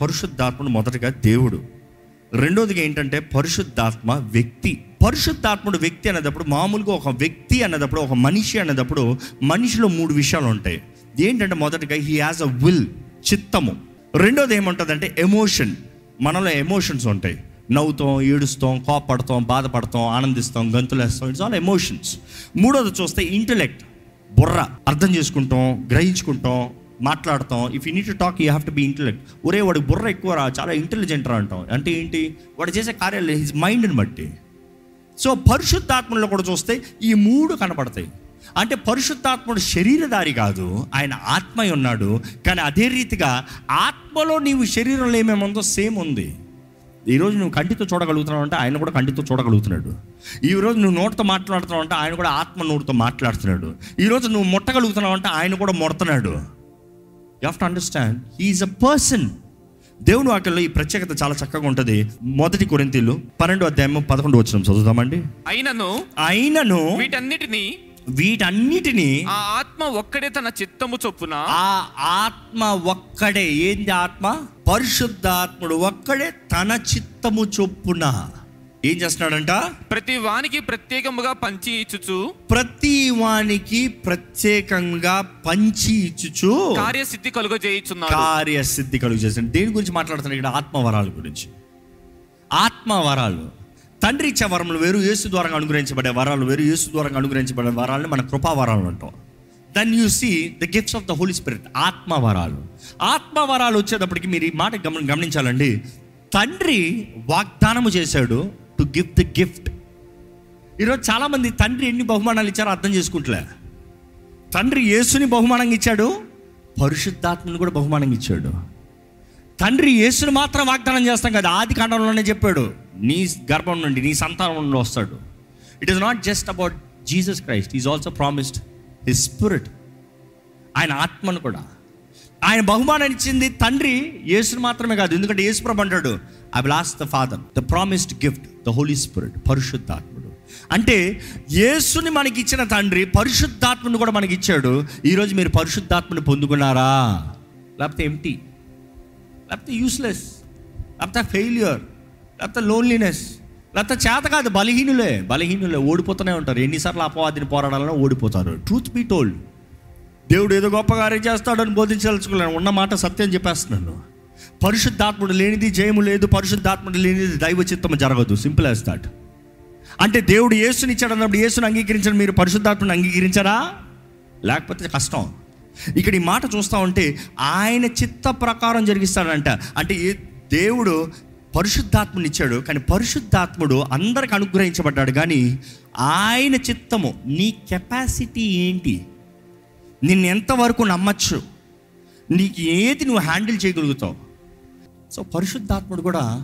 పరిశుద్ధాత్మను మొదటగా దేవుడు. రెండోదిగా ఏంటంటే పరిశుద్ధాత్మ వ్యక్తి. పరిశుద్ధాత్ముడు వ్యక్తి అనేటప్పుడు మామూలుగా ఒక వ్యక్తి అనేటప్పుడు ఒక మనిషి అనేటప్పుడు మనిషిలో మూడు విషయాలు ఉంటాయి. ఏంటంటే మొదటగా హీ హాజ్ అ విల్ చిత్తము. రెండోది ఏముంటుందంటే ఎమోషన్ మనలో ఎమోషన్స్ ఉంటాయి. నవ్వుతాం ఏడుస్తాం కోపడతాం బాధపడతాం ఆనందిస్తాం గంతులేస్తాం. ఇట్స్ ఆల్ ఎమోషన్స్ మూడోది చూస్తే ఇంటలెక్ట్ బుర్ర. అర్థం చేసుకుంటాం గ్రహించుకుంటాం మాట్లాడతాం. If you need to talk you have to be intellect ఒరే వాడి బుర్ర ఎక్కువ రా చాలా ఇంటెలిజెంట్ రా అంటాం. అంటే ఏంటి? వాడు చేసే కార్యాలు హిజ్ మైండ్ని బట్టి. సో పరిశుద్ధాత్మలో కూడా చూస్తే ఈ మూడు కనపడతాయి. అంటే పరిశుద్ధాత్ముడు శరీరధారి కాదు ఆయన ఆత్మయ ఉన్నాడు. కానీ అదే రీతిగా ఆత్మలో నీవు శరీరంలో ఏమేముందో సేమ్ ఉంది. ఈరోజు నువ్వు కంటితో చూడగలుగుతున్నావు అంటే ఆయన కూడా కంటితో చూడగలుగుతున్నాడు. ఈరోజు నువ్వు నోటితో మాట్లాడుతున్నావు అంటే ఆయన కూడా ఆత్మ నోటితో మాట్లాడుతున్నాడు. ఈరోజు నువ్వు ముట్టగలుగుతున్నావు అంటే ఆయన కూడా ముడతున్నాడు. You have to understand he is a person దేవుని వాక్యంలో ఈ ప్రత్యేకత చాలా చక్కగా ఉంటుంది. మొదటి కొరింతీలు పన్నెండు అధ్యాయం పదకొండు వచ్చిన చదువుతామండి అయినను అయినను వీటన్నిటిని వీటన్నిటినీ ఆ ఆత్మ ఒక్కడే తన చిత్తము చొప్పున ఆ ఆత్మ ఒక్కడే. ఏంది ఆత్మ? పరిశుద్ధాత్ముడు ఒక్కడే తన చిత్తము చొప్పున. ఏం చేస్తున్నాడంట? ప్రతి వానికి ప్రత్యేకముగా పంచి ఇచ్చుచు. ప్రతి వానికి ప్రత్యేకంగా పంచి ఇచ్చుచు. కార్యసిద్ధి కలుగజేయుచున్నాడు కార్యసిద్ధి కలుగు చేసిన దేని గురించి మాట్లాడుతున్నాడు ఇక్కడ? ఆత్మవరాల గురించి. ఆత్మవరాలు. తండ్రి ఇచ్చే వరములు వేరు యేసు ద్వారా అనుగ్రహించబడే వరాలు వేరు యేసు ద్వారా అనుగ్రహించబడే వరాలని మన కృపావరాలు అంటాం. Then you see the gifts of the Holy Spirit ఆత్మవరాలు. ఆత్మవరాలు వచ్చేటప్పటికి మీరు ఈ మాట గమని గమనించాలండి. తండ్రి వాగ్దానము చేశాడు టు గివ్ ద గిఫ్ట్ ఈరోజు చాలామంది తండ్రి ఎన్ని బహుమానాలు ఇచ్చారో అర్థం చేసుకుంటలే. తండ్రి యేసుని బహుమానంగా ఇచ్చాడు పరిశుద్ధాత్మను కూడా బహుమానంగా ఇచ్చాడు. తండ్రి యేసుని మాత్రం వాగ్దానం చేస్తాం కదా ఆది కాండంలోనే చెప్పాడు నీ గర్భం నుండి నీ సంతానం నుండి వస్తాడు. It is not just about Jesus Christ is also promised his spirit ఆయన ఆత్మను కూడా. ఆయన బహుమానం ఇచ్చింది తండ్రి యేసుని మాత్రమే కాదు ఎందుకంటే యేసు ప్రభు అంటాడు I will ask the Father the promised gift the Holy Spirit పరిశుద్ధాత్ముడు. అంటే యేసుని మనకి ఇచ్చిన తండ్రి పరిశుద్ధాత్మను కూడా మనకి ఇచ్చాడు ఈరోజు మీరు పరిశుద్ధాత్మను పొందుకున్నారా? లేకపోతే ఎంటీ లేకపోతే యూస్లెస్ లేకపోతే ఫెయిల్యూర్ లేకపోతే లోన్లీనెస్ లేకపోతే చేత కాదు బలహీనులే. బలహీనులే ఓడిపోతూనే ఉంటారు. ఎన్నిసార్లు అపవాదిని పోరాడాలన్నా ఓడిపోతారు. ట్రూత్ బీ టోల్డ్ దేవుడు ఏదో గొప్ప కార్యం చేస్తాడని బోధించదలుచుకున్నాను ఉన్న మాట సత్యం చెప్పేస్తున్నాను పరిశుద్ధాత్ముడు లేనిది జయము లేదు పరిశుద్ధాత్ముడు లేనిది దైవ చిత్తం జరగదు. సింపుల్ యాజ్ దాట్ అంటే దేవుడు యేసుని ఇచ్చాడు అన్నప్పుడు యేసుని అంగీకరించడం మీరు పరిశుద్ధాత్మని అంగీకరించారా? లేకపోతే కష్టం. ఇక్కడ ఈ మాట చూస్తూ ఉంటే ఆయన చిత్త ప్రకారం జరిగిస్తాడంట. అంటే ఏ- దేవుడు పరిశుద్ధాత్మని ఇచ్చాడు కానీ పరిశుద్ధాత్ముడు అందరికి అనుగ్రహించబడ్డాడు. కానీ ఆయన చిత్తము నీ కెపాసిటీ ఏంటి? నిన్ను ఎంతవరకు నమ్మచ్చు? నీకు ఏది నువ్వు హ్యాండిల్ చేయగలుగుతావు? సో పరిశుద్ధాత్ముడు కూడా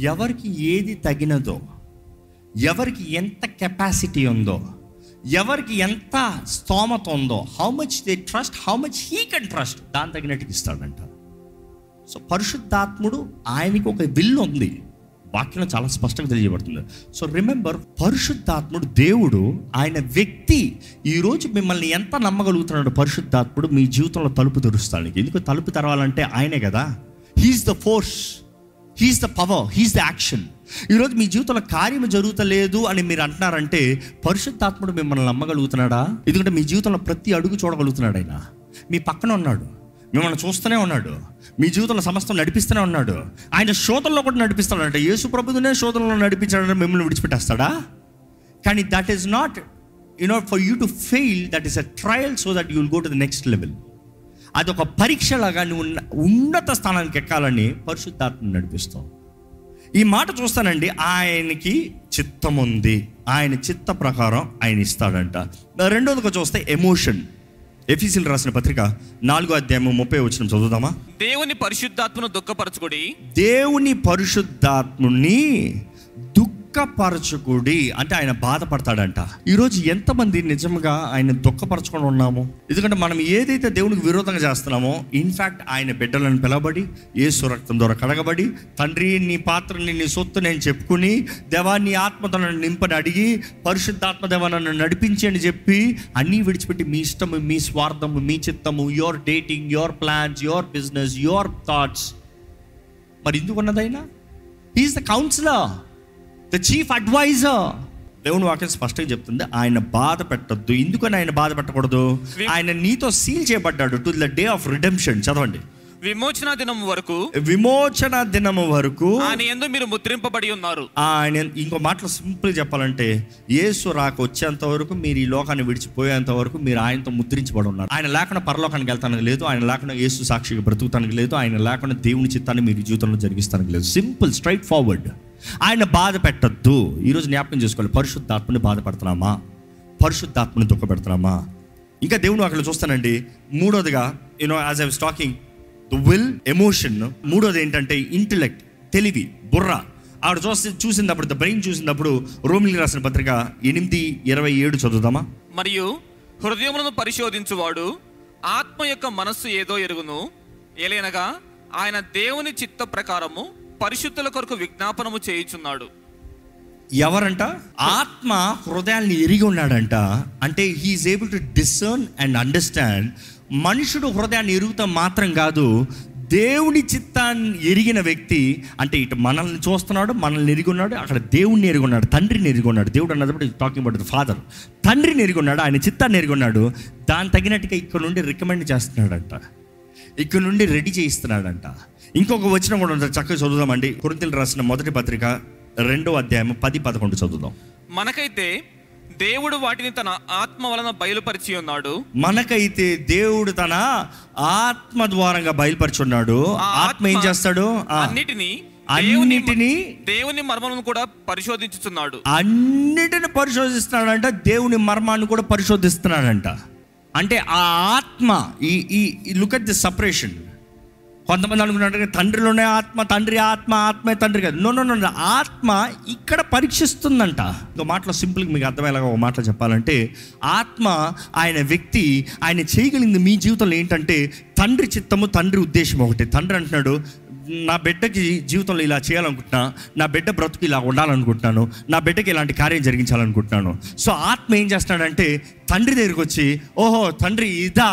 ఎవరికి ఏది తగినదో ఎవరికి ఎంత కెపాసిటీ ఉందో ఎవరికి ఎంత స్తోమత ఉందో how much they trust how much he can trust దాని తగినట్టుగా ఇస్తాడంట సో పరిశుద్ధాత్ముడు ఆయనకి ఒక విల్ ఉంది. వాక్యం చాలా స్పష్టంగా తెలియబడుతుంది. సో రిమెంబర్ పరిశుద్ధాత్ముడు దేవుడు ఆయన వ్యక్తి ఈరోజు మిమ్మల్ని ఎంత నమ్మగలుగుతున్నాడు పరిశుద్ధాత్ముడు మీ జీవితంలో తలుపు తెరుస్తాడు. ఎందుకు తలుపు తెరవాలంటే ఆయనే కదా? He's the force he's the power he's the action ఈరోజు మీ జీవితంలో కార్యం జరుగుతలేదు అని మీరు అంటున్నారంటే పరిశుద్ధాత్ముడు మిమ్మల్ని నమ్మగలుగుతున్నాడా? ఎందుకంటే మీ జీవితంలో ప్రతి అడుగు చూడగలుగుతున్నాడు ఆయన. మీ పక్కన ఉన్నాడు. మిమ్మల్ని చూస్తూనే ఉన్నాడు. మీ జీవితంలో సమస్తం నడిపిస్తూనే ఉన్నాడు. ఆయన శోధనలో కూడా నడిపిస్తాడంట. యేసు ప్రభుదునే శోధనలో నడిపించాడంటే మిమ్మల్ని విడిచిపెట్టేస్తాడా? కానీ that is not you know for you to fail that is a trial so that you'll go to the next level అది ఒక పరీక్షలాగా నువ్వు ఉన్న- ఉన్నత స్థానానికి ఎక్కాలని పరిశుద్ధాత్మ నడిపిస్తావు. ఈ మాట చూస్తానండి ఆయనకి చిత్తం ఉంది ఆయన చిత్త ప్రకారం ఆయన ఇస్తాడంట. రెండోదిగా చూస్తే ఎమోషన్. ఎఫీసీలు రాసిన పత్రిక నాలుగో అధ్యాయం ముప్పై వచ్చిన చదువుదామా? దేవుని పరిశుద్ధాత్మను దుఃఖపరచుకుడి. దేవుని పరిశుద్ధాత్ముని దుఃఖపరచుకుడి అంటే ఆయన బాధపడతాడంట. ఈరోజు ఎంతమంది నిజంగా ఆయన దుఃఖపరచుకొని ఉన్నాము? ఎందుకంటే మనం ఏదైతే దేవునికి విరోధంగా చేస్తున్నామో ఇన్ఫ్యాక్ట్ ఆయన బిడ్డలను పిలవబడి ఏసు రక్తం ద్వారా కడగబడి తండ్రి నీ పాత్రని నీ సొత్తు నేను చెప్పుకుని దేవా నీ ఆత్మతో నన్ను నింపని అడిగి పరిశుద్ధాత్మ దేవా నన్ను నడిపించి అని చెప్పి అన్నీ విడిచిపెట్టి మీ ఇష్టము మీ స్వార్థము మీ చిత్తము your dating your plans your business your thoughts మరి ఎందుకు ఉన్నదైనా? Is the counsellor the chief adviser దేవుని వాక్యం స్పష్టంగా చెప్తుంది ఆయన బాధ పెట్టద్దు. ఎందుకని ఆయన బాధ పెట్టకూడదు? ఆయన నీతో సీల్ చేయబడ్డాడు to the day of redemption చదవండి. విమోచన దినం వరకు విమోచన దినము వరకు ఆయన ఎందు మీరు ముద్రింపబడి ఉన్నారు. ఆయన ఇంకో మాటలో సింపుల్ చెప్పాలంటే యేసు రాక వచ్చేంత వరకు మీరు ఈ లోకాన్ని విడిచిపోయేంత వరకు మీరు ఆయనతో ముద్రించబడి ఉన్నారు. ఆయన లేకుండా పరలోకానికి వెళ్తానికి లేదు ఆయన లేకుండా యేసు సాక్షిగా బ్రతుకుతానికి లేదు ఆయన లేకుండా దేవుని చిత్తాన్ని మీరు జీవితంలో జరిగిస్తానికి లేదు. సింపుల్ స్ట్రైట్ ఫార్వర్డ్ ఆయన బాధ పెట్టద్దు. ఈరోజు జ్ఞాపకం చేసుకోవాలి పరిశుద్ధాత్మని బాధపడుతున్నామా పరిశుద్ధాత్మని దుఃఖపెడుతున్నామా ఇంకా దేవుని అక్కడ చూస్తానండి. మూడోదిగా you know as I was talking the will emotion మూడోది ఏంటంటే ఇంటలెక్ట్ తెలివి బుర్ర. ఆవిడ చూస్తే చూసినప్పుడు ద బ్రెయిన్ చూసినప్పుడు రోమిలి రాసిన పత్రిక ఎనిమిది ఇరవై ఏడు చదువుదామా? మరియు హృదయములను పరిశోధించువాడు ఆత్మ యొక్క మనస్సు ఏదో ఎరుగును. ఏలైనగా ఆయన దేవుని చిత్త ప్రకారము పరిశుద్ధుల కొరకు విజ్ఞాపనము చేయుచున్నాడు. ఎవరంట? ఆత్మ. హృదయాన్ని ఎరిగి ఉన్నాడంట. అంటే he is able to discern and understand మనుషుడు హృదయాన్ని ఎరుగుతాం మాత్రం కాదు దేవుని చిత్తాన్ని ఎరిగిన వ్యక్తి అంటే ఇటు మనల్ని చూస్తున్నాడు మనల్ని ఎరిగి ఉన్నాడు అక్కడ దేవుణ్ణి ఎరిగి ఉన్నాడు తండ్రిని ఎరిగి ఉన్నాడు. దేవుడు అన్నప్పుడు టాకింగ్ అబౌట్ ఫాదర్ తండ్రిని ఎరిగి ఉన్నాడు ఆయన చిత్తాన్ని ఎరిగి ఉన్నాడు. దాని తగినట్టుగా ఇక్కడ నుండి రికమెండ్ చేస్తున్నాడంట. ఇక్కడ నుండి రెడీ చేయిస్తున్నాడంట. ఇంకొక వచనం కూడా ఉంటుంది. చక్కగా చదువుదామండి. కొరింతలు రాసిన మొదటి పత్రిక రెండో అధ్యాయం పది పదకొండు చదువుదాం. మనకైతే దేవుడు వాటిని తన ఆత్మ వలన బయలుపరిచి ఉన్నాడు. మనకైతే దేవుడు తన ఆత్మ ద్వారంగా బయలుపరుచున్నాడు. ఆ ఆత్మ ఏం చేస్తాడు? అన్నిటిని అన్నిటినీ దేవుని మర్మలను కూడా పరిశోధించుచున్నాడు అన్నిటిని పరిశోధిస్తున్నాడంట. దేవుని మర్మాన్ని కూడా పరిశోధిస్తున్నాడంట. అంటే ఆ ఆత్మ ఈ ఈ లుక్ అట్ ది సపరేషన్ కొంతమంది అనుకున్నట్టు తండ్రిలోనే ఆత్మ తండ్రి ఆత్మ ఆత్మే తండ్రి కాదు. నో నో నో ఆత్మ ఇక్కడ పరీక్షిస్తుందంట. ఇంకో మాటలో సింపుల్గా మీకు అర్థమయ్యేలాగా ఒక మాటలో చెప్పాలంటే ఆత్మ ఆయన వ్యక్తి ఆయన చేయగలిగింది మీ జీవితంలో ఏంటంటే తండ్రి చిత్తము తండ్రి ఉద్దేశం ఒకటి. తండ్రి అంటున్నాడు నా బిడ్డకి జీవితంలో ఇలా చేయాలనుకుంటున్నా నా బిడ్డ బ్రతుకు ఇలా ఉండాలనుకుంటున్నాను నా బిడ్డకి ఇలాంటి కార్యం జరిగించాలనుకుంటున్నాను. సో ఆత్మ ఏం చేస్తున్నాడంటే తండ్రి దగ్గరికి వచ్చి ఓహో తండ్రి ఇదా?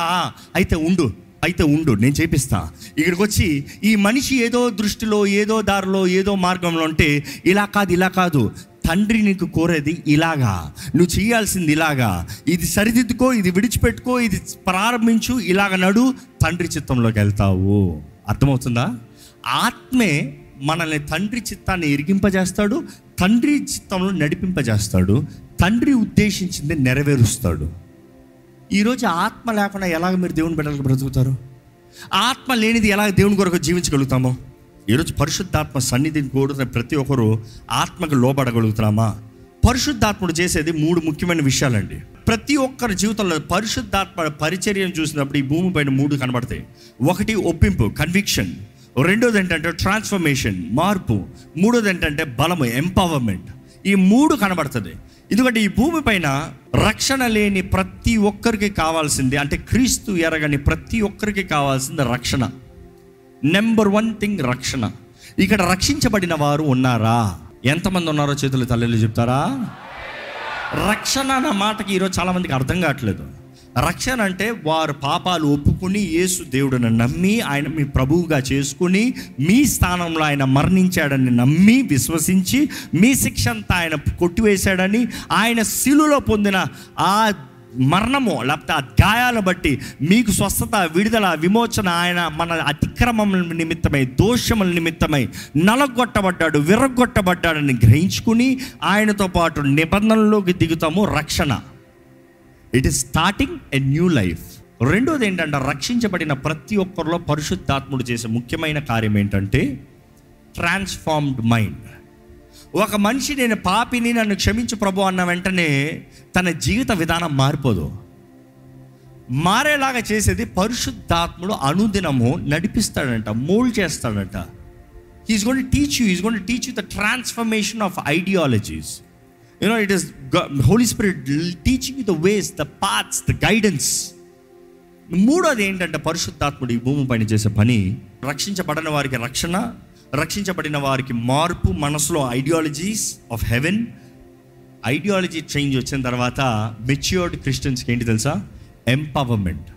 అయితే ఉండు. అయితే ఉండు నేను చేపిస్తా. ఇక్కడికి వచ్చి ఈ మనిషి ఏదో దృష్టిలో ఏదో దారిలో ఏదో మార్గంలో ఉంటే ఇలా కాదు ఇలా కాదు. తండ్రి నీకు కోరేది ఇలాగా. నువ్వు చేయాల్సింది ఇలాగా. ఇది సరిదిద్దుకో ఇది విడిచిపెట్టుకో ఇది ప్రారంభించు ఇలాగ నడు తండ్రి చిత్తంలోకి వెళ్తావు. అర్థమవుతుందా? ఆత్మే మనల్ని తండ్రి చిత్తాన్ని ఎరిగింపజేస్తాడు తండ్రి చిత్తంలో నడిపింపజేస్తాడు తండ్రి ఉద్దేశించింది నెరవేరుస్తాడు. ఈరోజు ఆత్మ లేకుండా ఎలాగ మీరు దేవుని బిడ్డలకు బ్రతుకుతారు? ఆత్మ లేనిది ఎలాగ దేవుని కొరకు జీవించగలుగుతామో? ఈరోజు పరిశుద్ధాత్మ సన్నిధిని కోరుతున్న ప్రతి ఒక్కరు ఆత్మకు లోబడగలుగుతున్నామా? పరిశుద్ధాత్ముడు చేసేది మూడు ముఖ్యమైన విషయాలండి. ప్రతి ఒక్కరి జీవితంలో పరిశుద్ధాత్మ పరిచర్యను చూసినప్పుడు ఈ భూమి పైన మూడు కనబడతాయి. ఒకటి ఒప్పింపు కన్విక్షన్ రెండోది ఏంటంటే ట్రాన్స్ఫర్మేషన్ మార్పు. మూడోది ఏంటంటే బలము ఎంపవర్మెంట్ ఈ మూడు కనబడుతుంది. ఎందుకంటే ఈ భూమి పైన రక్షణ లేని ప్రతి ఒక్కరికి కావాల్సింది. అంటే క్రీస్తు ఎరగని ప్రతి ఒక్కరికి కావాల్సింది రక్షణ. నెంబర్ వన్ థింగ్ రక్షణ. ఇక్కడ రక్షించబడిన వారు ఉన్నారా? ఎంతమంది ఉన్నారో చేతులు తల్లిలు చెప్తారా? రక్షణ అన్న మాటకి ఈరోజు చాలామందికి అర్థం కావట్లేదు. రక్షణ అంటే వారు పాపాలు ఒప్పుకుని యేసు దేవుడిని నమ్మి ఆయన మీ ప్రభువుగా చేసుకుని మీ స్థానంలో ఆయన మరణించాడని నమ్మి విశ్వసించి మీ శిక్ష అంతా ఆయన కొట్టివేశాడని ఆయన శిలులో పొందిన ఆ మరణము లేకపోతే ఆ గాయాలను బట్టి మీకు స్వస్థత విడుదల విమోచన ఆయన మన అతిక్రమముల నిమిత్తమై దోషముల నిమిత్తమై నలగొట్టబడ్డాడు విరగొట్టబడ్డాడని గ్రహించుకుని ఆయనతో పాటు నిబంధనలోకి దిగుతాము రక్షణ. It is starting a new life రెండోది ఏంటంటే రక్షించబడిన ప్రతి ఒక్కరిలో పరిశుద్ధాత్ముడు చేసే ముఖ్యమైన కార్యం ఏంటంటే ట్రాన్స్ఫార్మ్డ్ మైండ్ ఒక మనిషి నేను పాపిని నన్ను క్షమించు ప్రభు అన్న వెంటనే తన జీవిత విధానం మారిపోదు. మారేలాగా చేసేది పరిశుద్ధాత్ముడు అనుదినము నడిపిస్తాడంట మోల్డ్ చేస్తాడంట. He's gonna teach you is gonna teach you the transformation of ideologies you know it is Holy Spirit teaching the ways the paths the guidance మూడోది ఏంటంటే పరిశుద్ధాత్ముడు ఈ భూమి పైన చేసే పని రక్షించబడిన వారికి రక్షణ రక్షించబడిన వారికి మార్పు మనసులో ideologies of heaven ideology change వచ్చిన తర్వాత మెచ్యూర్డ్ క్రిస్టియన్స్కి ఏంటి తెలుసా? ఎంపవర్మెంట్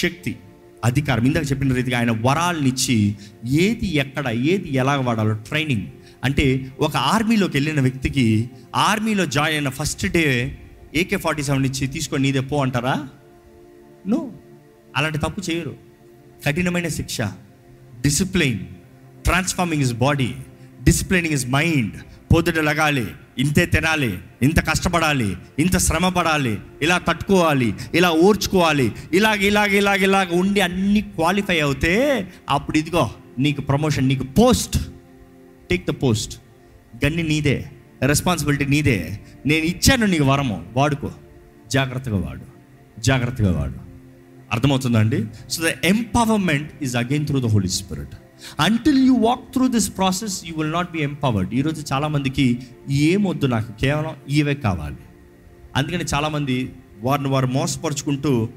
శక్తి అధికారం. ఇందాక చెప్పిన రీతిగా ఆయన వరాలనిచ్చి ఏది ఎక్కడ ఏది ఎలా వాడాలో ట్రైనింగ్ అంటే ఒక ఆర్మీలోకి వెళ్ళిన వ్యక్తికి ఆర్మీలో జాయిన్ అయిన first day AK forty seven ఇచ్చి తీసుకొని నీదే పో అంటారా? నో. అలాంటి తప్పు చేయరు. కఠినమైన శిక్ష discipline transforming his body disciplining his mind పొద్దుట లగాలి ఇంతే తినాలి ఇంత కష్టపడాలి ఇంత శ్రమ పడాలి ఇలా తట్టుకోవాలి ఇలా ఓర్చుకోవాలి ఇలాగ ఇలాగ ఇలాగ ఇలాగ ఉండి అన్ని క్వాలిఫై అవుతే అప్పుడు ఇదిగో నీకు ప్రమోషన్ నీకు పోస్ట్ టేక్ ద పోస్ట్ గన్ని నీదే. రెస్పాన్సిబిలిటీ నీదే. నేను ఇచ్చాను నీకు వరము. వాడుకో. జాగ్రత్తగా వాడు. జాగ్రత్తగా వాడు. అర్థమవుతుందండి so the empowerment is again through the Holy Spirit until you walk through this process you will not be empowered ఈరోజు చాలామందికి ఏమొద్దు నాకు. కేవలం ఇవే కావాలి. అందుకని చాలామంది వారిని వారు మోసపరుచుకుంటూ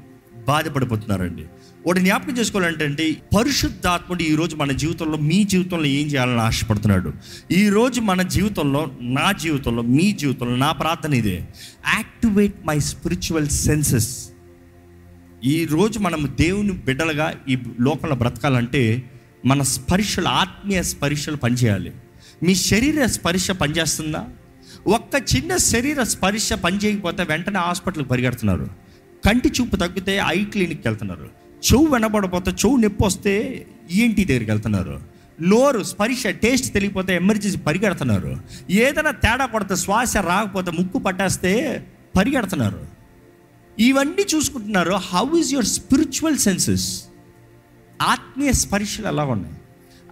బాధపడిపోతున్నారండి. ఒకటి జ్ఞాపకం చేసుకోవాలంటే పరిశుద్ధాత్ముడు ఈరోజు మన జీవితంలో మీ జీవితంలో ఏం చేయాలని ఆశపడుతున్నాడు? ఈరోజు మన జీవితంలో నా జీవితంలో మీ జీవితంలో నా ప్రార్థన ఇదే. యాక్టివేట్ మై స్పిరిచువల్ సెన్సెస్ ఈరోజు మనం దేవుని బిడ్డలుగా ఈ లోకంలో బ్రతకాలంటే మన స్పర్శలు ఆత్మీయ స్పర్శలు పనిచేయాలి. మీ శరీర స్పర్శ పనిచేస్తుందా? ఒక్క చిన్న శరీర స్పర్శ పనిచేయకపోతే వెంటనే హాస్పిటల్కి పరిగెడుతున్నారు. కంటి చూపు తగ్గితే ఐ క్లినిక్కి వెళ్తున్నారు. చెవు వెనబడిపోతే చెవు నొప్పి వస్తే ఈఎన్టీ దగ్గరికి వెళ్తున్నారు? నోరు స్పర్శ టేస్ట్ తెలియకపోతే ఎమర్జెన్సీ పరిగెడుతున్నారు. ఏదైనా తేడా కొడితే శ్వాస రాకపోతే ముక్కు పట్టేస్తే పరిగెడుతున్నారు. ఇవన్నీ చూసుకుంటున్నారు how is your spiritual senses ఆత్మీయ స్పర్శలు ఎలా ఉన్నాయి?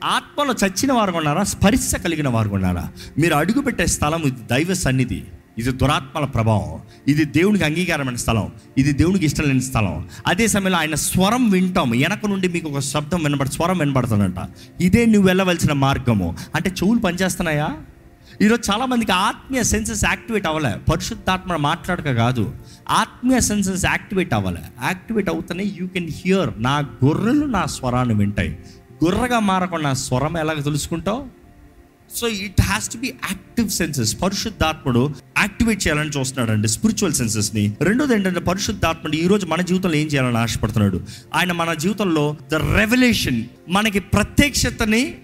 ఆత్మలో చచ్చిన వారు ఉన్నారా? స్పర్శ కలిగిన వారు ఉన్నారా? మీరు అడుగుపెట్టే స్థలం ఇది దైవ సన్నిధి. ఇది దురాత్మల ప్రభావం. ఇది దేవునికి అంగీకారమైన స్థలం. ఇది దేవునికి ఇష్టం లేని స్థలం. అదే సమయంలో ఆయన స్వరం వింటాం వెనక నుండి మీకు ఒక శబ్దం వినబడి స్వరం వినబడుతుందంట. ఇదే నువ్వు వెళ్ళవలసిన మార్గము. అంటే చెవులు పనిచేస్తున్నాయా? ఈరోజు చాలామందికి ఆత్మీయ సెన్సెస్ యాక్టివేట్ అవ్వలే. పరిశుద్ధాత్మ మాట్లాడక కాదు. ఆత్మీయ సెన్సెస్ యాక్టివేట్ అవ్వలే. యాక్టివేట్ అవుతానే యూ కెన్ హియర్ నా గొర్రెలు నా స్వరాన్ని వింటాయి. గొర్రెగా మారకుండా స్వరం ఎలాగ తెలుసుకుంటావు? So it has to be active senses పరిశుద్ధాత్ముడు యాక్టివేట్ చేయాలని చూస్తున్నాడు స్పిరిచువల్ సెన్సెస్ని రెండోది ఏంటంటే పరిశుద్ధాత్ముడు ఈరోజు మన జీవితంలో ఏం చేయాలని ఆశపడుతున్నాడు? ఆయన మన జీవితంలో ద రెవల్యూషన్ మనకి ప్రత్యక్షతని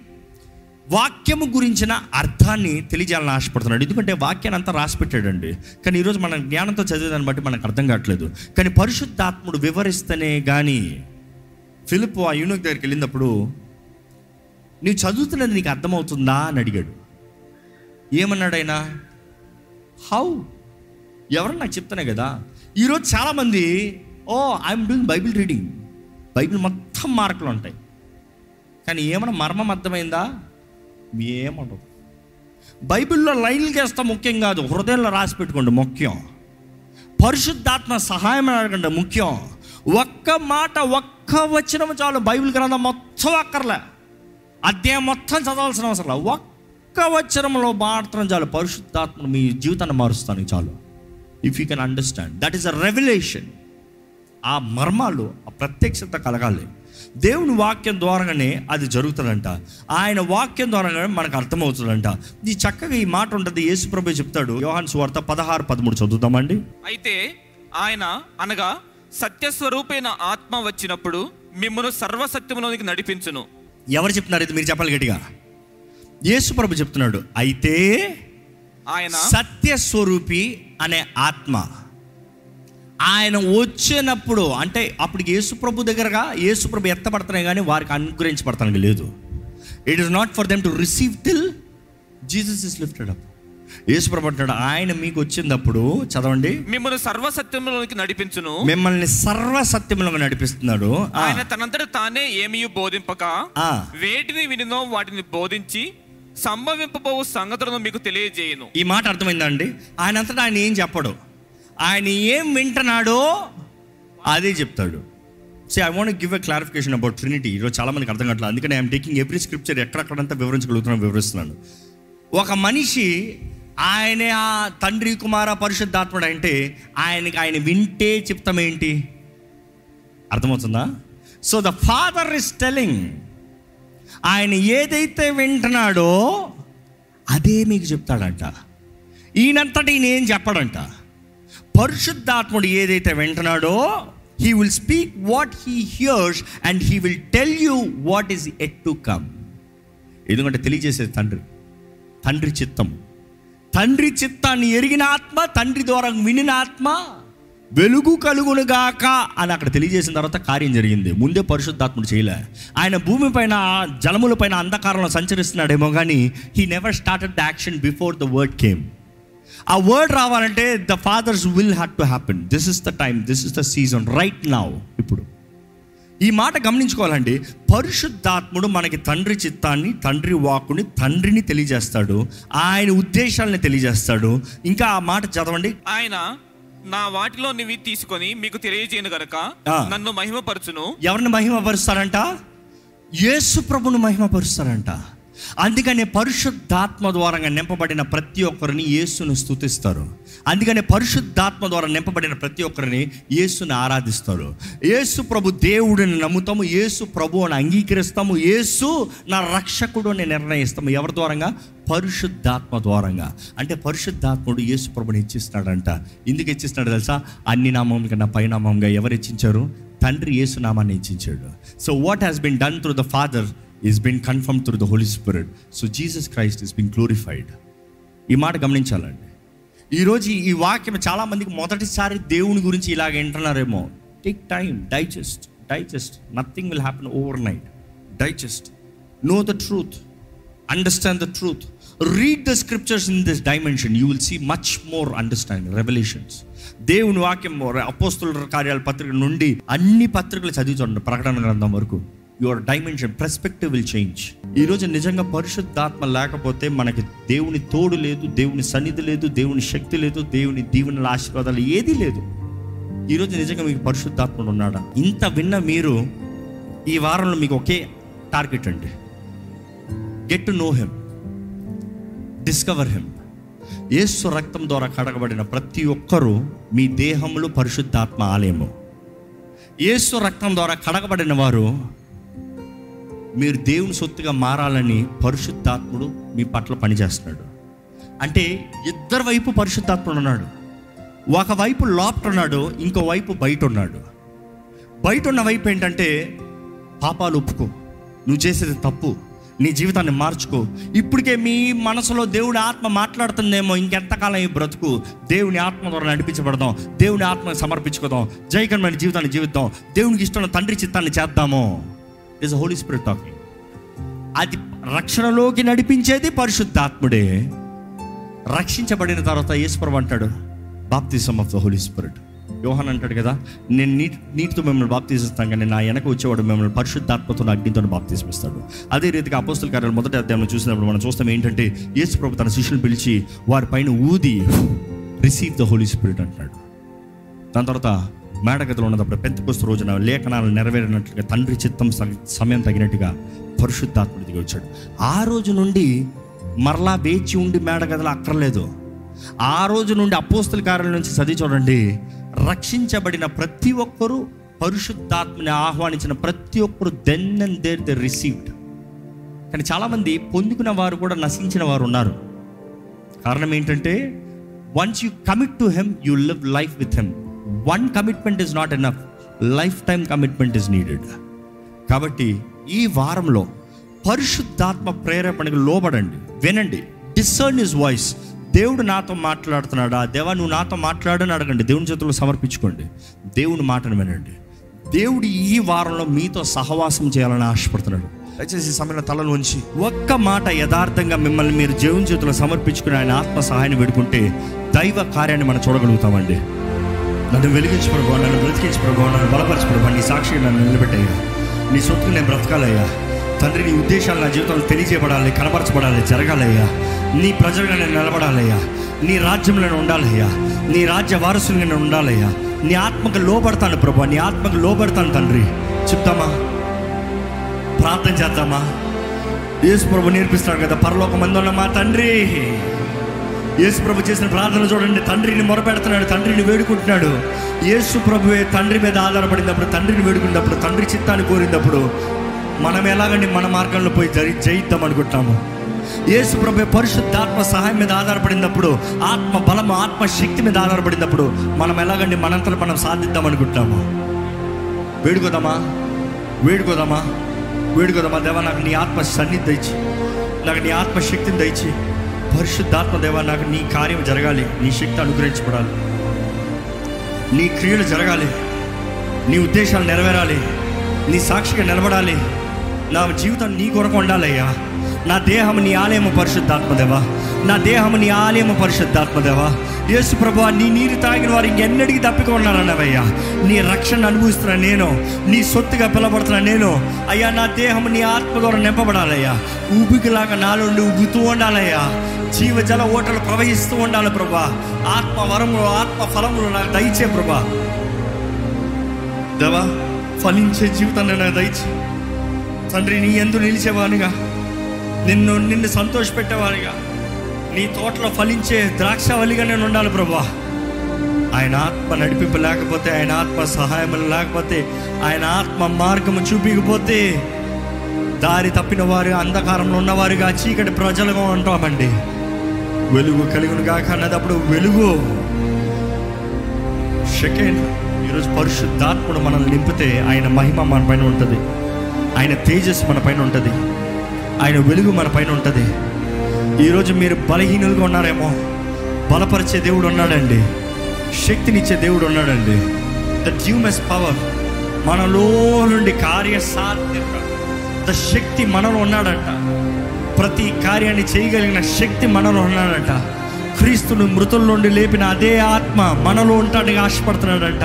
వాక్యము గురించిన అర్థాన్ని తెలియజేయాలని ఆశపడుతున్నాడు. ఎందుకంటే వాక్యాన్ని అంతా రాసిపెట్టాడండి కానీ ఈరోజు మన జ్ఞానంతో చదివేదాన్ని బట్టి మనకు అర్థం కావట్లేదు. కానీ పరిశుద్ధాత్ముడు వివరిస్తేనే కానీ ఫిలిప్ ఆ యూనిక్ దగ్గరికి వెళ్ళినప్పుడు నీవు చదువుతున్నది నీకు అర్థమవుతుందా? అని అడిగాడు. ఏమన్నాడు ఆయన? హౌ ఎవరన్నా నాకు చెప్తానే కదా ఈరోజు చాలామంది ఓ I'm doing Bible reading Bible మొత్తం మార్కులు ఉంటాయి. కానీ ఏమైనా మర్మం అర్థమైందా? ఏమండదు. బైబిల్లో లైన్లు చేస్తా ముఖ్యం కాదు హృదయంలో రాసి పెట్టుకోండి ముఖ్యం. పరిశుద్ధాత్మ సహాయం అడగండి ముఖ్యం. ఒక్క మాట ఒక్క వచ్చిన చాలు బైబిల్ గ్రంథం మొత్తం అక్కర్లే. అధ్యాయం మొత్తం చదవాల్సిన అవసరం లేదు. ఒక్క వచ్చరంలో మాత్రం చాలు పరిశుద్ధాత్మ మీ జీవితాన్ని మారుస్తానికి చాలు. If you can understand that is a revolution ఆ మర్మాలు ఆ ప్రత్యక్షత కలగాలి. దేవుని వాక్యం ద్వారానే అది జరుగుతుందంట. ఆయన వాక్యం ద్వారానే మనకు అర్థమవుతుందంట. ఈ చక్కగా ఈ మాట ఉంటుంది. యేసుప్రభు చెప్తాడు యోహాన్ సువార్త పదహారు పదమూడు చదువుతామండి అయితే ఆయన అనగా సత్యస్వరూపైన ఆత్మ వచ్చినప్పుడు మిమ్మల్ని సర్వసత్యంలోనికి నడిపించును. ఎవరు చెప్తున్నారు ఇది మీరు చెప్పాలి గట్టిగా? యేసుప్రభు చెప్తున్నాడు అయితే ఆయన సత్యస్వరూపి అనే ఆత్మ ఆయన వచ్చినప్పుడు అంటే అప్పుడు యేసుప్రభు దగ్గరగా యేసుప్రభు ఎత్తపడుతున్నాయి కానీ వారికి అనుగ్రహించబడతానికి లేదు. It is not for them to receive till Jesus is lifted up యేసుప్రభు అంటాడు ఆయన మీకు వచ్చినప్పుడు చదవండి. మిమ్మల్ని సర్వసత్యములోనికి నడిపించును. మిమ్మల్ని సర్వ సత్యములో నడిపిస్తున్నాడు ఆయన తనంతట తానే ఏమీ బోధింపక ఆ. వేటిని వినినో వాటిని బోధించి సంభవింపబోవు సంగతులను మీకు తెలియజేయను. ఈ మాట అర్థమైందా అండి? ఆయన అంతటా ఆయన ఏం చెప్పడు. ఆయన ఏం వింటున్నాడో అదే చెప్తాడు. So I want give a clarification about Trinity ఈరోజు చాలా మందికి అర్థం కావట్లేదు. అందుకని ఐఎమ్ టేకింగ్ ఎవ్రీ స్క్రిప్చర్ ఎక్కడెక్కడంతా వివరించగలుగుతున్నాను వివరిస్తున్నాను. ఒక మనిషి ఆయనే ఆ తండ్రి కుమార పరిశుద్ధాత్ముడు అంటే ఆయనకి ఆయన వింటే చెప్తాం ఏంటి? అర్థమవుతుందా? So the Father is telling ఆయన ఏదైతే వింటున్నాడో అదే మీకు చెప్తాడంట. ఈయనంతటి ఈయన ఏం చెప్పడంట. పరిశుద్ధాత్ముడు ఏదైతే వింటున్నాడో he will speak what he hears and he will tell you what is yet to come ఎందుకంటే తెలియజేసేది తండ్రి. తండ్రి చిత్తం. తండ్రి చిత్తాన్ని ఎరిగిన ఆత్మ తండ్రి ద్వారా వినిన ఆత్మ వెలుగు కలుగునుగాక అని అక్కడ తెలియజేసిన తర్వాత కార్యం జరిగింది. ముందే పరిశుద్ధాత్ముడు చేయలే. ఆయన భూమి పైన జలముల పైన అంధకారంలో సంచరిస్తున్నాడేమో కానీ he never started the action before the word came ఆ వర్డ్ రావాలంటే the Father's will have to happen this is the time this is the season right now ఇప్పుడు. ఈ మాట గమనించుకోవాలండి. పరిశుద్ధాత్ముడు మనకి తండ్రి చిత్తాన్ని తండ్రి వాక్కుని తండ్రిని తెలియజేస్తాడు. ఆయన ఉద్దేశాలని తెలియజేస్తాడు. ఇంకా ఆ మాట చదవండి. ఆయన నా వాటిలో నివి తీసుకొని మీకు తెలియజేయను గనక. నన్ను మహిమపరచును. ఎవరిని మహిమపరుస్తారంట? యేసు ప్రభును మహిమపరుస్తారంట. అందుకనే పరిశుద్ధాత్మ ద్వారా నింపబడిన ప్రతి ఒక్కరిని యేసును స్థుతిస్తారు అందుకనే పరిశుద్ధాత్మ ద్వారా నింపబడిన ప్రతి ఒక్కరిని యేసుని ఆరాధిస్తారు. యేసు ప్రభు దేవుడిని నమ్ముతాము యేసు ప్రభు అని అంగీకరిస్తాము యేసు నా రక్షకుడు అని నిర్ణయిస్తాము. ఎవరి ద్వారంగా? పరిశుద్ధాత్మ ద్వారంగా. అంటే పరిశుద్ధాత్ముడు యేసు ప్రభుని హెచ్చిస్తాడంట ఎందుకు ఇచ్చిస్తాడు తెలుసా? అన్ని నామం కన్నా పైనామంగా ఎవరు ఇచ్చించారు? తండ్రి యేసునామాన్ని ఇచ్చించాడు. So what has been done through the Father is been confirm through the Holy Spirit so Jesus Christ is been glorified ఈ మాట గమనించాలండి. ఈరోజు ఈ వాక్యం చాలామందికి మొదటిసారి దేవుని గురించి ఇలాగ వింటున్నారేమో. Take time digest digest nothing will happen overnight digest know the truth understand the truth read the scriptures in this dimension you will see much more understand revolutions దేవుని వాక్యం అపోస్తుల కార్యాల పత్రిక నుండి అన్ని పత్రికలు చదివి చూడండి ప్రకటన గ్రంథం వరకు. Your dimension perspective will change ఈరోజు నిజంగా పరిశుద్ధాత్మ లేకపోతే మనకి దేవుని తోడు లేదు దేవుని సన్నిధి లేదు దేవుని శక్తి లేదు దేవుని దీవెనల ఆశీర్వాదాలు ఏదీ లేదు. ఈరోజు నిజంగా మీకు పరిశుద్ధాత్మ ఉన్నాడా? ఇంత విన్న మీరు ఈ వారంలో మీకు ఒకే టార్గెట్ అండి. Get to know him discover him యేసు రక్తం ద్వారా కడగబడిన ప్రతి ఒక్కరూ మీ దేహంలో పరిశుద్ధాత్మ ఆలయము. యేసు రక్తం ద్వారా కడగబడిన వారు మీరు దేవుని సొత్తుగా మారాలని పరిశుద్ధాత్ముడు మీ పట్ల పనిచేస్తున్నాడు. అంటే ఇద్దరు వైపు పరిశుద్ధాత్ముడు ఉన్నాడు. ఒకవైపు లోపట ఉన్నాడు ఇంకో వైపు బయట ఉన్నాడు. బయట ఉన్న వైపు ఏంటంటే పాపాలు ఒప్పుకో నువ్వు చేసేది తప్పు నీ జీవితాన్ని మార్చుకో. ఇప్పటికే మీ మనసులో దేవుడి ఆత్మ మాట్లాడుతుందేమో ఇంకెంతకాలం ఈ బ్రతుకు? దేవుని ఆత్మ ద్వారా నడిపించబడదాం దేవుని ఆత్మ సమర్పించుకోదాం జయకరమైన జీవితాన్ని జీవిద్దాం దేవునికి ఇష్టమైన తండ్రి చిత్తాన్ని చేద్దాము. ఇస్ హోలీ స్పిరిట్ టాకింగ్ అది రక్షణలోకి నడిపించేది పరిశుద్ధాత్ముడే. రక్షించబడిన తర్వాత ఈశ్వరం అంటాడు బాప్తిజం ఆఫ్ ద హోలీ స్పిరిట్ యోహన్ అంటాడు కదా నేను నీటి నీటితో మిమ్మల్ని బాప్తిస్తాను కానీ నా వెనక వచ్చేవాడు మిమ్మల్ని పరిశుద్ధాత్మతో అగ్నితో బాప్తిస్మిస్తాడు అదే రీతిగా అపోస్తుల కార్యాలు మొదటి అధ్యాయంలో చూసినప్పుడు మనం చూస్తాం ఏంటంటే యేసు ప్రభు తన శిష్యుని పిలిచి వారి పైన ఊది రిసీవ్ ద హోలీ స్పిరిట్ అంటాడు దాని తర్వాత మేడగదిలో ఉన్నప్పుడు పెంతకొస్తు రోజున లేఖనాలు నెరవేరినట్లుగా తండ్రి చిత్తం స- సమయం తగినట్టుగా పరిశుద్ధాత్ముడు దిగి వచ్చాడు. ఆ రోజు నుండి మరలా వేచి ఉండి మేడగదిలో అక్కర్లేదు. ఆ రోజు నుండి అపోస్తుల కార్యాల నుంచి చదివి చూడండి. రక్షించబడిన ప్రతి ఒక్కరూ పరిశుద్ధాత్మని ఆహ్వానించిన ప్రతి ఒక్కరు then and there they received కానీ చాలామంది పొందుకున్న వారు కూడా నశించిన వారు ఉన్నారు. కారణం ఏంటంటే once you commit to him you live life with him one commitment is not enough lifetime commitment is needed కాబట్టి ఈ వారంలో పరిశుద్ధాత్మ ప్రేరేపణకు లోబడండి. వినండి. డిసర్న్ ఇస్ వాయిస్ దేవుడు నాతో మాట్లాడుతున్నాడా? దేవా నువ్వు నాతో మాట్లాడని అడగండి. దేవుని చేతుల్లో సమర్పించుకోండి. దేవుని మాటను వినండి. దేవుడు ఈ వారంలో మీతో సహవాసం చేయాలని ఆశపడుతున్నాడు. దయచేసి సమయంలో తలలో ఉంచి ఒక్క మాట యథార్థంగా మిమ్మల్ని మీరు దేవుని చేతుల్లో సమర్పించుకుని ఆయన ఆత్మ సహాయాన్ని పెట్టుకుంటే దైవ కార్యాన్ని మనం చూడగలుగుతామండి. నన్ను వెలిగించి ప్రభావ నన్ను బ్రతికించి ప్రభు నన్ను బలపరచు నీ సాక్షి నన్ను నిలబెట్టయ్యా. నీ సొత్తుకు నేను బ్రతకాలయ్యా. తండ్రి నీ ఉద్దేశాలు నా జీవితంలో తెలియజేయబడాలి కనబరచబడాలి జరగాలయ్యా. నీ ప్రజలుగా నేను నిలబడాలయ్యా. నీ రాజ్యంలో ఉండాలయ్యా. నీ రాజ్య వారసులుగా నేను ఉండాలయ్యా. నీ ఆత్మకు లోబడతాను ప్రభు నీ ఆత్మకు లోబడతాను తండ్రి. చెప్తామా? ప్రార్థన చేద్దామా? యేసు ప్రభు నేర్పిస్తాడు కదా పరలోక మంది ఉన్న మా తండ్రి. యేసు ప్రభు చేసిన ప్రార్థన చూడండి. తండ్రిని మొరపెడుతున్నాడు తండ్రిని వేడుకుంటున్నాడు. యేసు ప్రభువే తండ్రి మీద ఆధారపడినప్పుడు తండ్రిని వేడుకున్నప్పుడు తండ్రి చిత్తాన్ని కోరినప్పుడు మనం ఎలాగండి మన మార్గంలో పోయి జరి జయిద్దాం అనుకుంటాము యేసు ప్రభు పరిశుద్ధాత్మ సహాయం మీద ఆధారపడినప్పుడు ఆత్మ బలము ఆత్మ శక్తి మీద ఆధారపడినప్పుడు మనం ఎలాగండి మనంతలో మనం సాధిద్దాం అనుకుంటాము వేడుకోదామా వేడుకోదామా వేడుకోదామా దేవా నాకు నీ ఆత్మ సన్నిధి దయచి నాకు నీ ఆత్మ శక్తిని దయచి పరిశుద్ధాత్మ దేవ నాకు నీ కార్యం జరగాలి. నీ శక్తి అనుగ్రహించబడాలి. నీ క్రియలు జరగాలి. నీ ఉద్దేశాలు నెరవేరాలి. నీ సాక్షిగా నిలబడాలి. నా జీవితం నీ కొరకు ఉండాలయ్యా. నా దేహం నీ ఆలయము పరిశుద్ధాత్మదేవా నా దేహం నీ ఆలయము పరిశుద్ధాత్మదేవా యేసు ప్రభు నీ నీరు తాగిన వారు ఇంకెన్నడికి తప్పికొన్నారన్నవయ్యా నీ రక్షణ అనుభవిస్తున్నా నేను నీ సొత్తుగా పిలబడుతున్నా నేను అయ్యా నా దేహం నీ ఆత్మ ద్వారా నింపబడాలయ్యా. ఊపికిలాగా నాలో ఉబ్బుతూ ఉండాలయ్యా. జీవజల ఓటలు ప్రవహిస్తూ ఉండాలి ప్రభా ఆత్మ వరములు ఆత్మ ఫలములు నాకు దయచే ప్రభా దేవా ఫలించే జీవితాన్ని నాకు దయచే. తండ్రి నీ ఎందు నిలిచేవానిగా నిన్ను నిన్ను సంతోషపెట్టేవానిగా నీ తోటలో ఫలించే ద్రాక్షవల్లిగా నేను ఉండాలి ప్రభా. ఆయన ఆత్మ నడిపింపు లేకపోతే ఆయన ఆత్మ సహాయం లేకపోతే ఆయన ఆత్మ మార్గము చూపించకపోతే దారి తప్పిన వారు అంధకారంలో ఉన్నవారుగా చీకటి ప్రజలుగా ఉంటామండి. వెలుగు కలుగును కాక అన్నదప్పుడు వెలుగు. సెకండ్ ఈరోజు పరిశుద్ధాత్ముడు మనల్ని నింపితే ఆయన మహిమ మన పైన ఉంటుంది. ఆయన తేజస్సు మన పైన ఉంటుంది. ఆయన వెలుగు మన పైన ఉంటుంది. ఈరోజు మీరు బలహీనులుగా ఉన్నారేమో. బలపరిచే దేవుడు ఉన్నాడండి. శక్తినిచ్చే దేవుడు ఉన్నాడండి. ద డ్యూమెస్ పవర్ మనలో నుండి కార్యసాధ్యత ద శక్తి మనలో ఉన్నాడంట. ప్రతి కార్యాన్ని చేయగలిగిన శక్తి మనలో ఉన్నాడంట. క్రీస్తును మృతుల నుండి లేపిన అదే ఆత్మ మనలో ఉంటానికి ఆశపడుతున్నాడంట.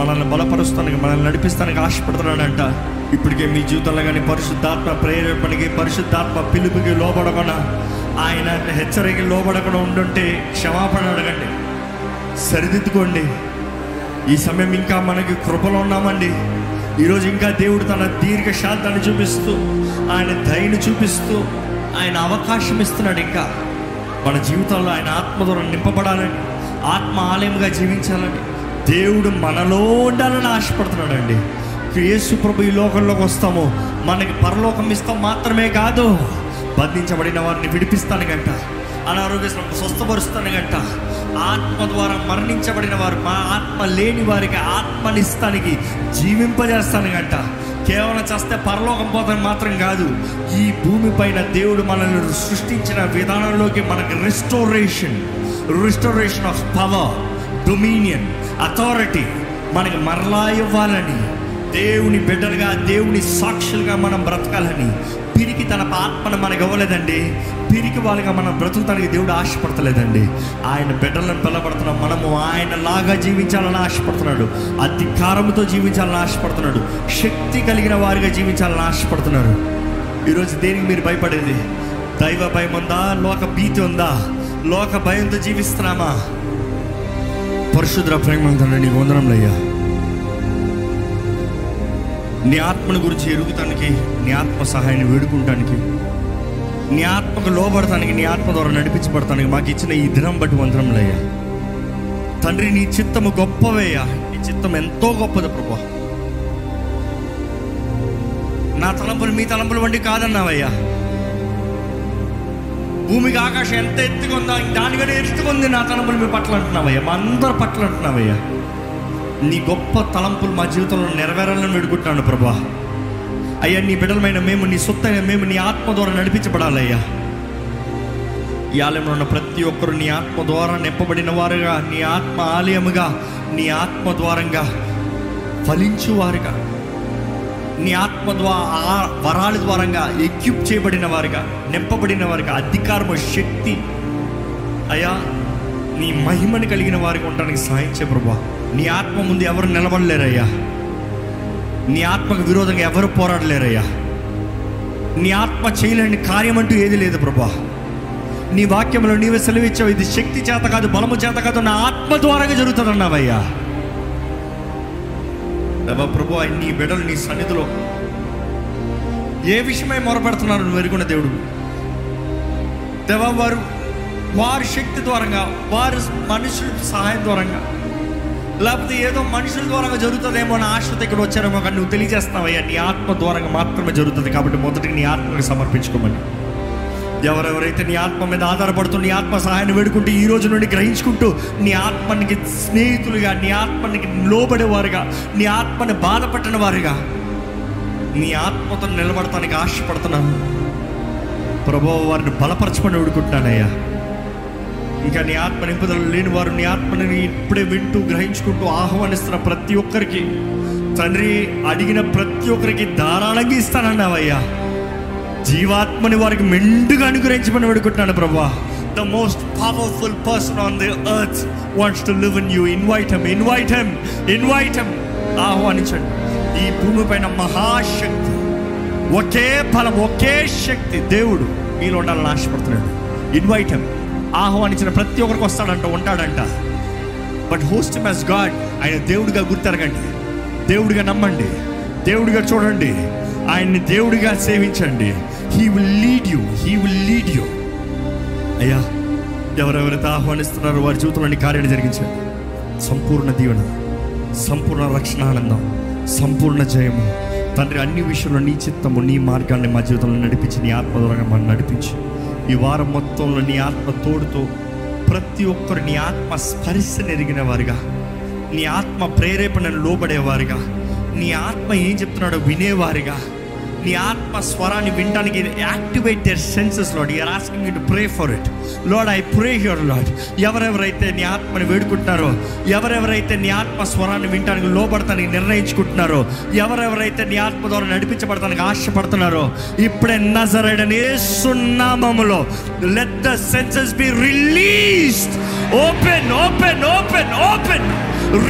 మనల్ని బలపరుస్తానికి మనల్ని నడిపిస్తానికి ఆశపడుతున్నాడంట. ఇప్పటికే మీ జీవితంలో కానీ పరిశుద్ధాత్మ ప్రేరేపణకి పరిశుద్ధాత్మ పిలుపుకి లోపడకుండా ఆయన హెచ్చరికి లోబడకుండా ఉండుంటే క్షమాపణ అడగండి. సరిదిద్దుకోండి. ఈ సమయం ఇంకా మనకి కృపలో ఉన్నామండి. ఈరోజు ఇంకా దేవుడు తన దీర్ఘ శాంతాన్ని చూపిస్తూ ఆయన దయని చూపిస్తూ ఆయన అవకాశం ఇస్తున్నాడు ఇంకా. మన జీవితంలో ఆయన ఆత్మ ద్వారా నింపబడాలని ఆత్మ ఆలయంగా జీవించాలని దేవుడు మనలో ఉండాలని ఆశపడుతున్నాడండి. యేసు ప్రభు ఈ లోకంలోకి వస్తాము. మనకి పరలోకం ఇస్తాం మాత్రమే కాదు. బంధించబడిన వారిని విడిపిస్తాను గంట. అనారోగ్య స్వస్థపరుస్తానుగంట ఆత్మ ద్వారా మరణించబడిన వారు మా ఆత్మ లేని వారికి ఆత్మనిస్తానికి జీవింపజేస్తానుగంట కేవలం చేస్తే పరలోకం పోతాం మాత్రం కాదు. ఈ భూమిపైన దేవుడు మనల్ని సృష్టించిన విధానంలోకి మనకి restoration restoration of power dominion authority మనకి మరలా ఇవ్వాలని దేవుని బిడ్డలుగా దేవుని సాక్షులుగా మనం బ్రతకాలని పిరికి తన ఆత్మను మనకు ఇవ్వలేదండి. పిరికి వాళ్ళగా మనం బ్రతుకుతానికి దేవుడు ఆశపడతలేదండి. ఆయన బిడ్డలను పిల్లబడుతున్నాం మనము ఆయన లాగా జీవించాలని ఆశపడుతున్నాడు. అధికారంతో జీవించాలని ఆశపడుతున్నాడు. శక్తి కలిగిన వారిగా జీవించాలని ఆశపడుతున్నారు ఈరోజు దేనికి మీరు భయపడేది? దైవ భయం ఉందా? లోక భీతి ఉందా? లోక భయంతో జీవిస్తున్నామా? పరిశుద్ర ప్రేమ నీకు వందనంలయ్యా నీ ఆత్మను గురించి ఎరుగుతానికి నీ ఆత్మ సహాయాన్ని వేడుకుంటానికి నీ ఆత్మకు లోబడటానికి నీ ఆత్మ ద్వారా నడిపించబడటానికి మాకు ఇచ్చిన ఈ దినం బట్టి వందరంలయ్యా తండ్రి నీ చిత్తము గొప్పవయ్యా. నీ చిత్తం ఎంతో గొప్పది ప్రభా. నా తలంపులు మీ తలంపులు వంటి కాదన్నావయ్యా. భూమికి ఆకాశం ఎంత ఎత్తుగా ఉందా దానికనే ఎత్తుకుంది నా తలంపులు మీ పట్ల అంటున్నావయ్యా. మా అందరి పట్ల అంటున్నావయ్యా. నీ గొప్ప తలంపులు మా జీవితంలో నెరవేరాలని వేడుకుంటున్నాను ప్రభా. అయ్యా నీ బిడ్డలమైన మేము నీ సొత్తైన మేము నీ ఆత్మ ద్వారా నడిపించబడాలయ్యా. ఈ ఆలయంలో ఉన్న ప్రతి ఒక్కరు నీ ఆత్మ ద్వారా నింపబడిన వారుగా నీ ఆత్మ ఆలయముగా నీ ఆత్మ ద్వారంగా ఫలించు వారుగా నీ ఆత్మ ద్వారా వరాల ద్వారంగా ఎక్యూప్ చేయబడిన వారుగా నింపబడిన వారుగా అధికారము శక్తి అయ్యా నీ మహిమని కలిగిన వారికి ఉండడానికి సహాయం చే ప్రభా. నీ ఆత్మ ముందు ఎవరు నిలబడలేరయ్యా? నీ ఆత్మకు విరోధంగా ఎవరు పోరాడలేరయ్యా? నీ ఆత్మ చేయలేని కార్యం అంటూ ఏది లేదు ప్రభా. నీ వాక్యంలో నీవే సెలవిచ్చావు ఇది శక్తి చేత కాదు బలము చేత కాదు నా ఆత్మ ద్వారాగా జరుగుతుందన్నావయ్యా. దేవా ప్రభు నీ బిడ్డలు నీ సన్నిధిలో. ఏ విషయమై మొరపెడుతున్నారు నువ్వు ఎరుగున్న దేవుడు. దేవా వారు వారి శక్తి ద్వారంగా వారి మనుషుల సహాయం ద్వారంగా లేకపోతే ఏదో మనుషుల ద్వారా జరుగుతుందేమో అని ఆశతో ఇక్కడ వచ్చారేమో కానీ నువ్వు తెలియజేస్తావయ్యా నీ ఆత్మ ద్వారంగా మాత్రమే జరుగుతుంది కాబట్టి మొదటికి నీ ఆత్మకు సమర్పించుకోమని. ఎవరెవరైతే నీ ఆత్మ మీద ఆధారపడుతూ నీ ఆత్మ సహాయాన్ని వేడుకుంటూ ఈ రోజు నుండి గ్రహించుకుంటూ నీ ఆత్మనికి స్నేహితులుగా నీ ఆత్మనికి లోబడేవారుగా నీ ఆత్మని బాధపట్టిన వారుగా నీ ఆత్మతో నిలబడటానికి ఆశపడుతున్నాను. ప్రభు వారిని బలపరచమని వేడుకుంటున్నానయ్యా. ఇంకా నీ ఆత్మ నింపుదలు లేని వారు నీ ఆత్మని ఇప్పుడే వింటూ గ్రహించుకుంటూ ఆహ్వానిస్తున్న ప్రతి ఒక్కరికి. తండ్రి అడిగిన ప్రతి ఒక్కరికి ధారాళంగా ఇస్తానన్నావయ్యా. జీవాత్మని వారికి మెండుగా అనుగ్రహించమని వేడుకుంటున్నాను ప్రభా the most powerful person on the earth wants to live in you invite him invite him invite him ఆహ్వానించండి. ఈ భూమి పైన మహాశక్తి. ఒకే ఫలం ఒకే శక్తి. దేవుడు మీలో ఉండాలని ఆశపడుతున్నాడు. ఇన్వైట్ హెమ్ ఆహ్వానించిన ప్రతి ఒక్కరికి వస్తాడంట ఉంటాడంట. బట్ హోస్ట్ మెస్ గాడ్ ఆయన దేవుడిగా గుర్తెరగండి. దేవుడిగా నమ్మండి. దేవుడిగా చూడండి. ఆయన్ని దేవుడిగా సేవించండి. He will lead you he will lead you అయ్యా ఎవరెవరైతే ఆహ్వానిస్తున్నారో వారి జీవితంలోని కార్యాన్ని జరిగించండి. సంపూర్ణ దీవెన సంపూర్ణ రక్షణ ఆనందం సంపూర్ణ జయము. తండ్రి అన్ని విషయంలో నీ చిత్తము నీ మార్గాన్ని మా జీవితంలో నడిపించి నీ ఆత్మ ద్వారా మనం నడిపించి. ఈ వారం మొత్తంలో నీ ఆత్మ తోడుతో ప్రతి ఒక్కరు నీ ఆత్మ స్పర్శను ఎరిగిన వారుగా నీ ఆత్మ ప్రేరేపణను లోబడేవారుగా నీ ఆత్మ ఏం చెప్తున్నాడో వినేవారుగా. నీ ఆత్మ స్వరాన్ని వినడానికి activate their senses Lord you're asking to pray for it Lord I pray here Lord ఎవరెవరైతే నీ ఆత్మని వేడుకుంటున్నారో ఎవరెవరైతే నీ ఆత్మ స్వరాన్ని వినడానికి లోబడతానికి నిర్ణయించుకుంటున్నారో ఎవరెవరైతే నీ ఆత్మ ద్వారా నడిపించబడతానికి ఆశపడుతున్నారో ఇప్పుడే నజరడని సున్నామములో let the senses be released open open open open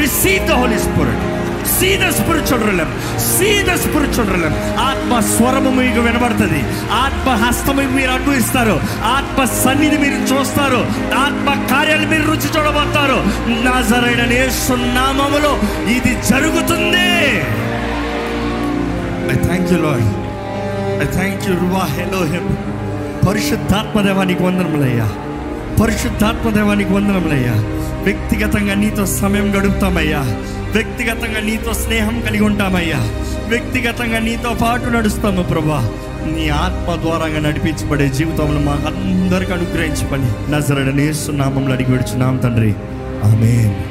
receive the Holy Spirit see the spiritual realm see the spiritual realm ఆత్మ స్వరము మీకు వినబడుతుంది. ఆత్మ హస్తము మీరు అనుభవిస్తారు. ఆత్మ సన్నిధి మీరు చూస్తారు. ఆత్మ కార్యాలు మీరు రుచి చూడబోతారు నాజరైన సున్నామములో ఇది జరుగుతుంది. I thank you Lord I thank you రువా hello him పరిశుద్ధాత్మదేవానికి వందనములయ్యా. పరిశుద్ధాత్మదేవానికి వందనములయ్యా. వ్యక్తిగతంగా నీతో సమయం గడుపుతామయ్యా. వ్యక్తిగతంగా నీతో స్నేహం కలిగి ఉంటామయ్యా. వ్యక్తిగతంగా నీతో పాటు నడుస్తాము ప్రభా. నీ ఆత్మ ద్వారంగా నడిపించబడే జీవితంలో మాకు అందరికీ అనుగ్రహించబడి నజరడ నజరడనేస్తున్నామంలో అడిగి విడుచున్నాం తండ్రి. ఆమె